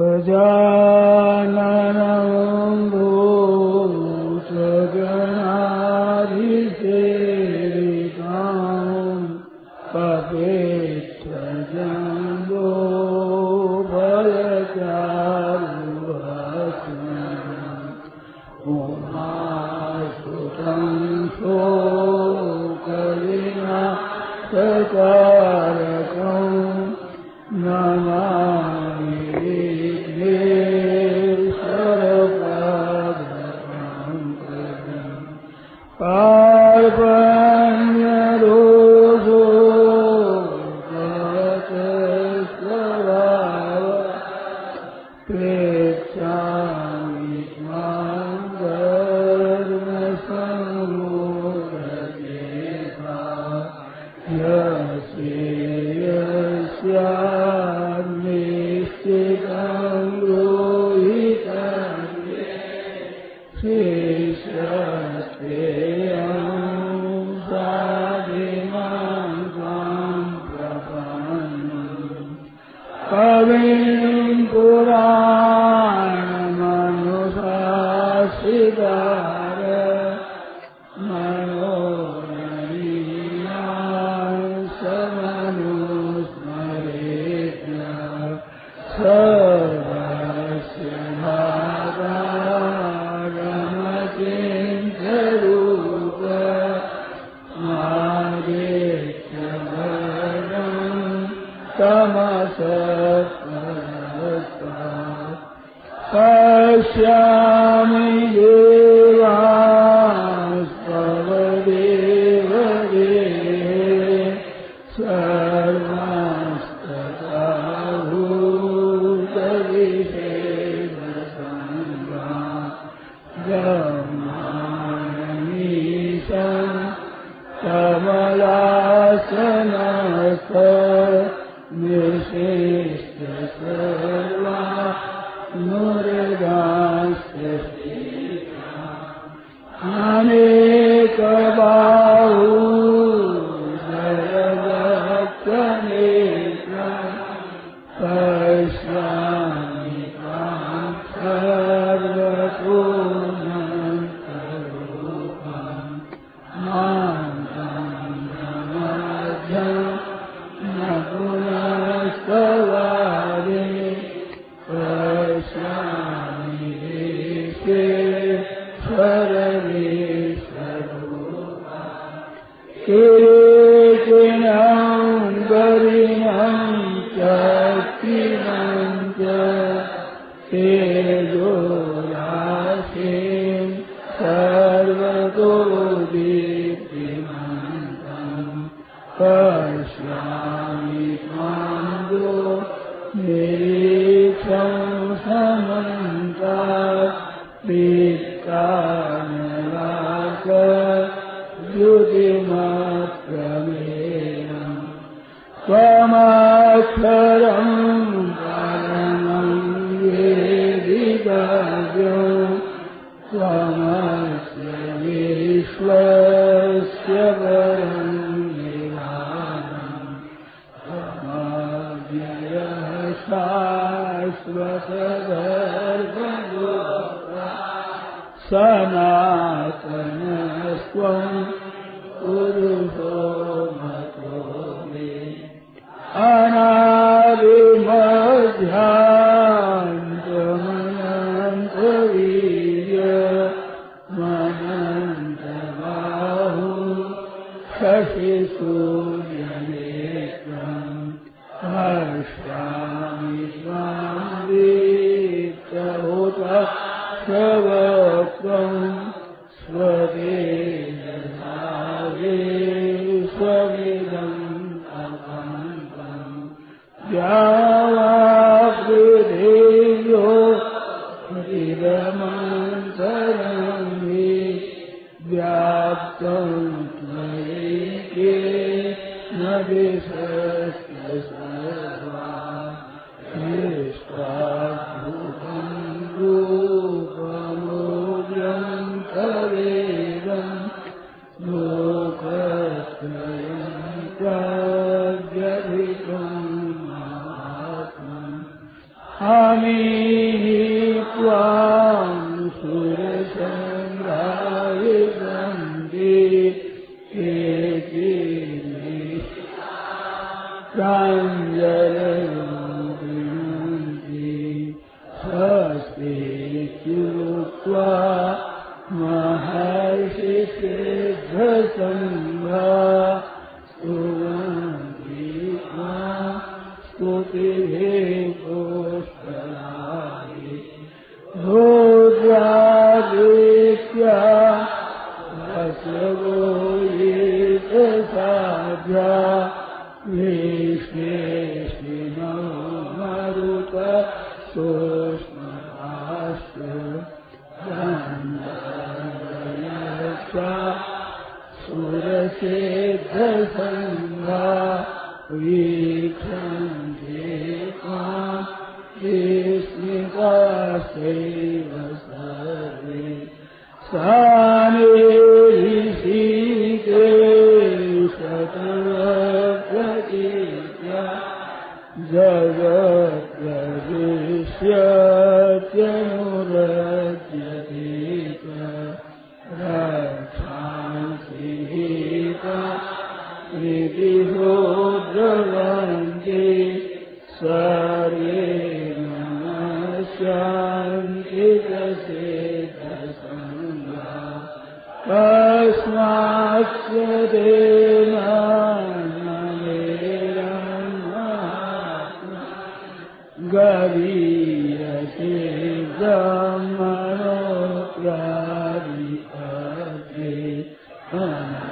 गुजा Amen. मुरुदास्य सर्वे म فما تنسوا भार ध Ali. me. Amen.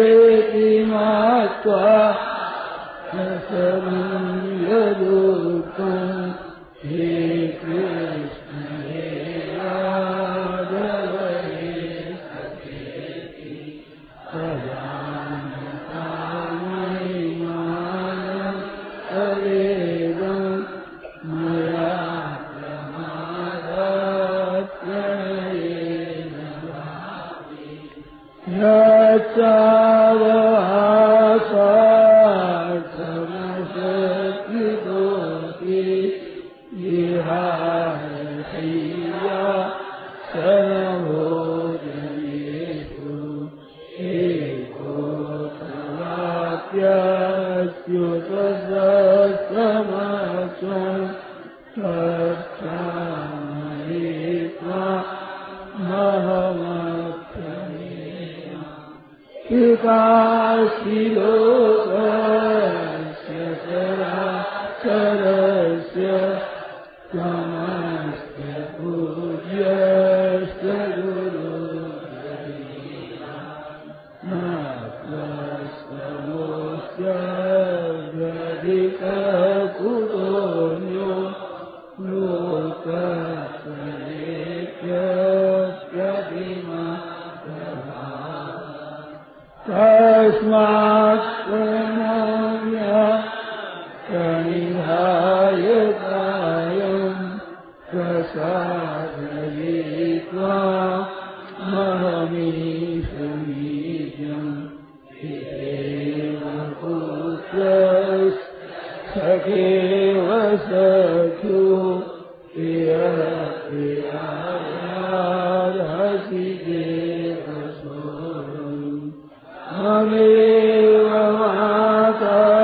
Father.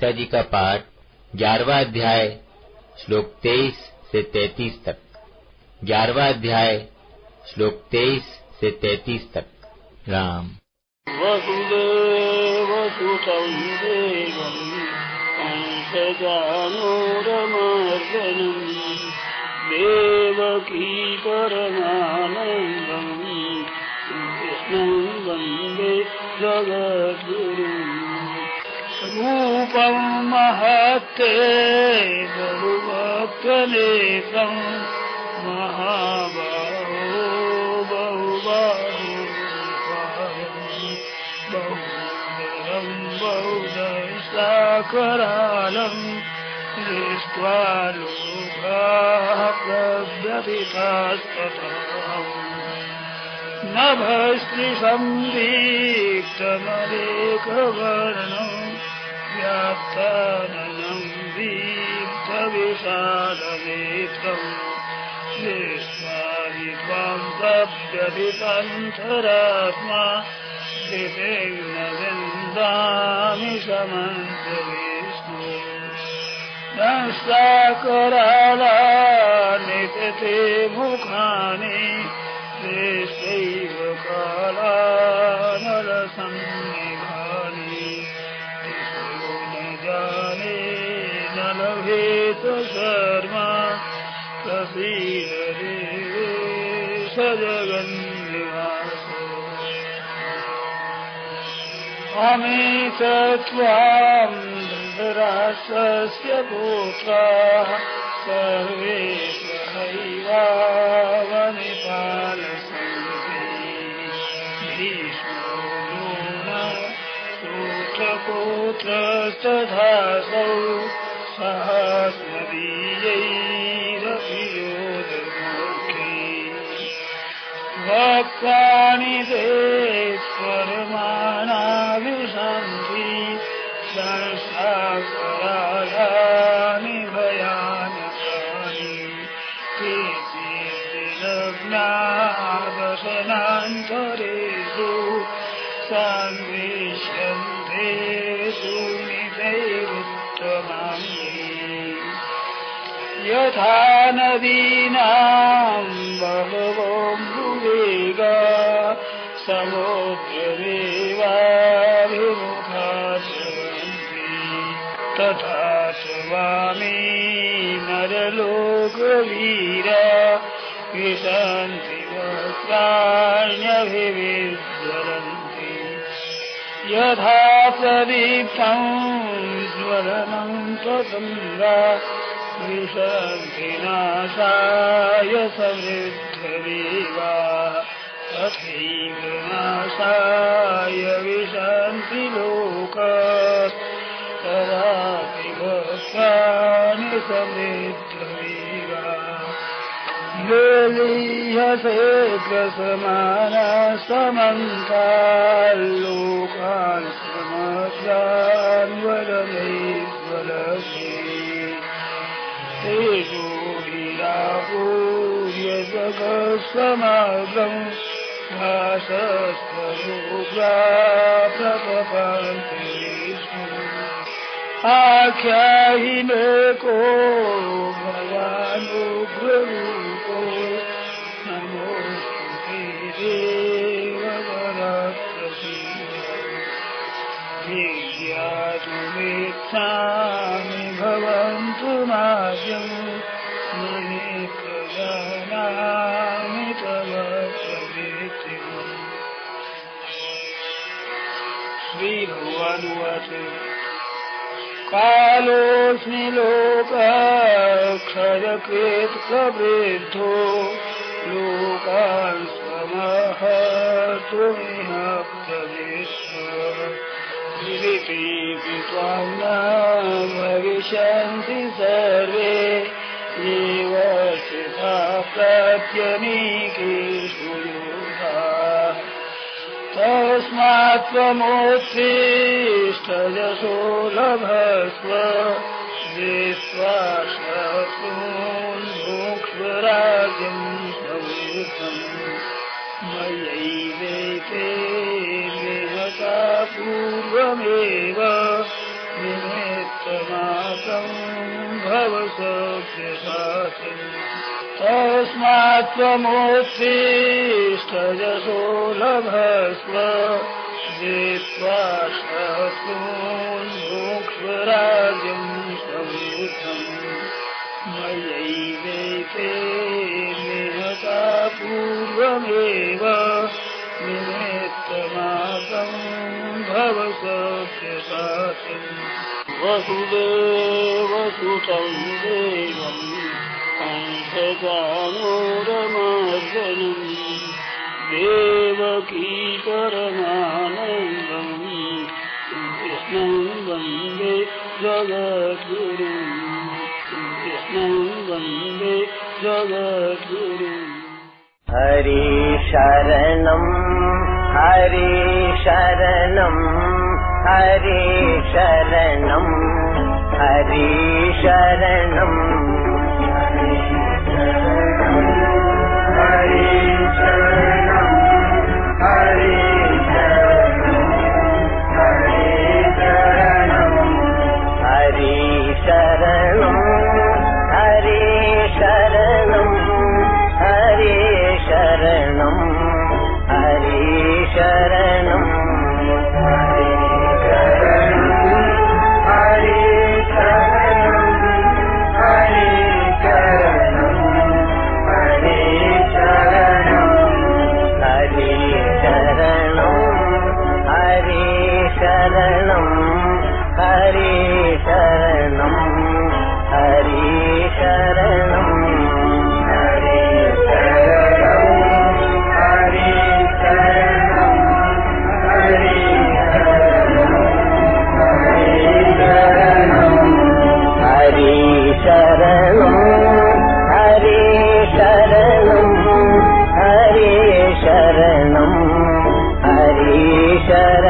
गीता जी का पाठ ग्यारहवा अध्याय, श्लोक तेईस से तैतीस तक। ग्यारहवा अध्याय, श्लोक तेईस से तैतीस तक। राम। वसुदेव कंसजानोरमर्दनम् देवकी परमानन्दम् कृष्णं वंदे जगद्गुरुम्। रूपं महत्ते बहुभक्तनेत्रम् महाबाहो बहुबाहो बहुदरम् बहुदशाकरालम् दृष्ट्वा लोकाः प्रव्यथितास्ततः नभस्त्रिसन्दीप्तमलेकवर्णम् व्याप्ताननम् दीप्तविशालनेत्रम् दृष्ट्वा हि त्वाम् प्रव्यथितन्तरात्मा कृतेन विन्दामि समन्तविष्णु। दंशाकरालानि ते मुखानि श्रेष्ठैव कालानलसन्निधानि प्रसीद स जगन्निवास अमेत त्वाम् धृतराष्ट्रस्य पुत्राः सर्वे सहैवावनिपालसन्ति भीष्मो सूत्रपुत्रस्तथासौ सहस्मदीयैरपि ಲೋಕಾನಿದೇ यथा नदीनाम् बहवो मृवेगा समुद्रमेवाभिमुखा चरन्ति तथा च वामी नरलोकवीरा विशन्ति वक्त्राण्यभिविज्वलन्ति यथा प्रदीप्तम् ज्वलनम् स्वसङ्गा विशन्ति नाशाय समृद्धदेवा तथैव नाशाय विशन्ति लोक तदापि भक्तानि समृद्धदेवा लेलीयसे ग्रसमाना समन्ताल्लोकान् समग्रान् हीरापूर्य जगत्समागम् भासस्वरूपा प्रपपन्ति विष्णु आख्यायिने को भवानुग्ररूपो नमोऽस्तु ते देववरप्रसीद विज्ञातुमिच्छामि श्रीभुवनुवत् कालोऽस्मि लोकक्षयकृत् प्रवृद्धो लोकान् स्वमहतुमिह प्रविश्व विदितेऽपि त्वां न भविष्यन्ति सर्वे। एव स्थिता प्रत्यनीकेषु योधाः त्रमोऽपिष्टय सो लभस्व जित्वा शून्मुक्ष्रागं संवृतम् मयैवेते मे गता पूर्वमेव नित्यम् स्मा त्वमोऽपिष्टज लभस्व जित्वा शक्यन् मयैवेते संविधम् पूर्वमेव निम् भव सत्यपाति वसुदेवसुतम् देवम्। कंसचानोरमर्दनम् देवकी परमानन्दम् कृष्णं वन्दे जगद्गुरुम्। कृष्णं वन्दे जगद्गुरुम्। हरि शरणम् हरि शरणम् हरि शरणम् हरि शरणम् Hare Hare Hare Hare Hare Hare Hare Hare शरणम् हरि शरणम्